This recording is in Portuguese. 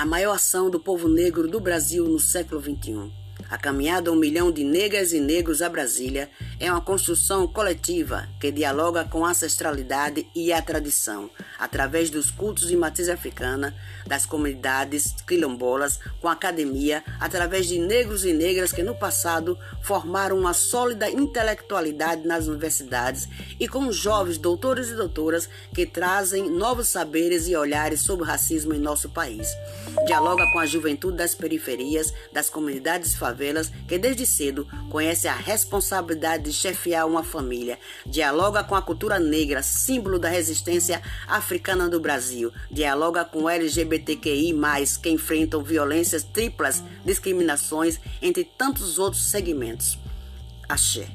a maior ação do povo negro do Brasil no século XXI. A caminhada Um Milhão de Negras e Negros a Brasília é uma construção coletiva que dialoga com a ancestralidade e a tradição, através dos cultos de matriz africana, das comunidades quilombolas, com a academia, através de negros e negras que no passado formaram uma sólida intelectualidade nas universidades e com jovens doutores e doutoras que trazem novos saberes e olhares sobre o racismo em nosso país. Dialoga com a juventude das periferias, das comunidades favelas que desde cedo conhece a responsabilidade de chefiar uma família, dialoga com a cultura negra, símbolo da resistência africana do Brasil, dialoga com LGBTQI+, que enfrentam violências triplas, discriminações, entre tantos outros segmentos. Axé.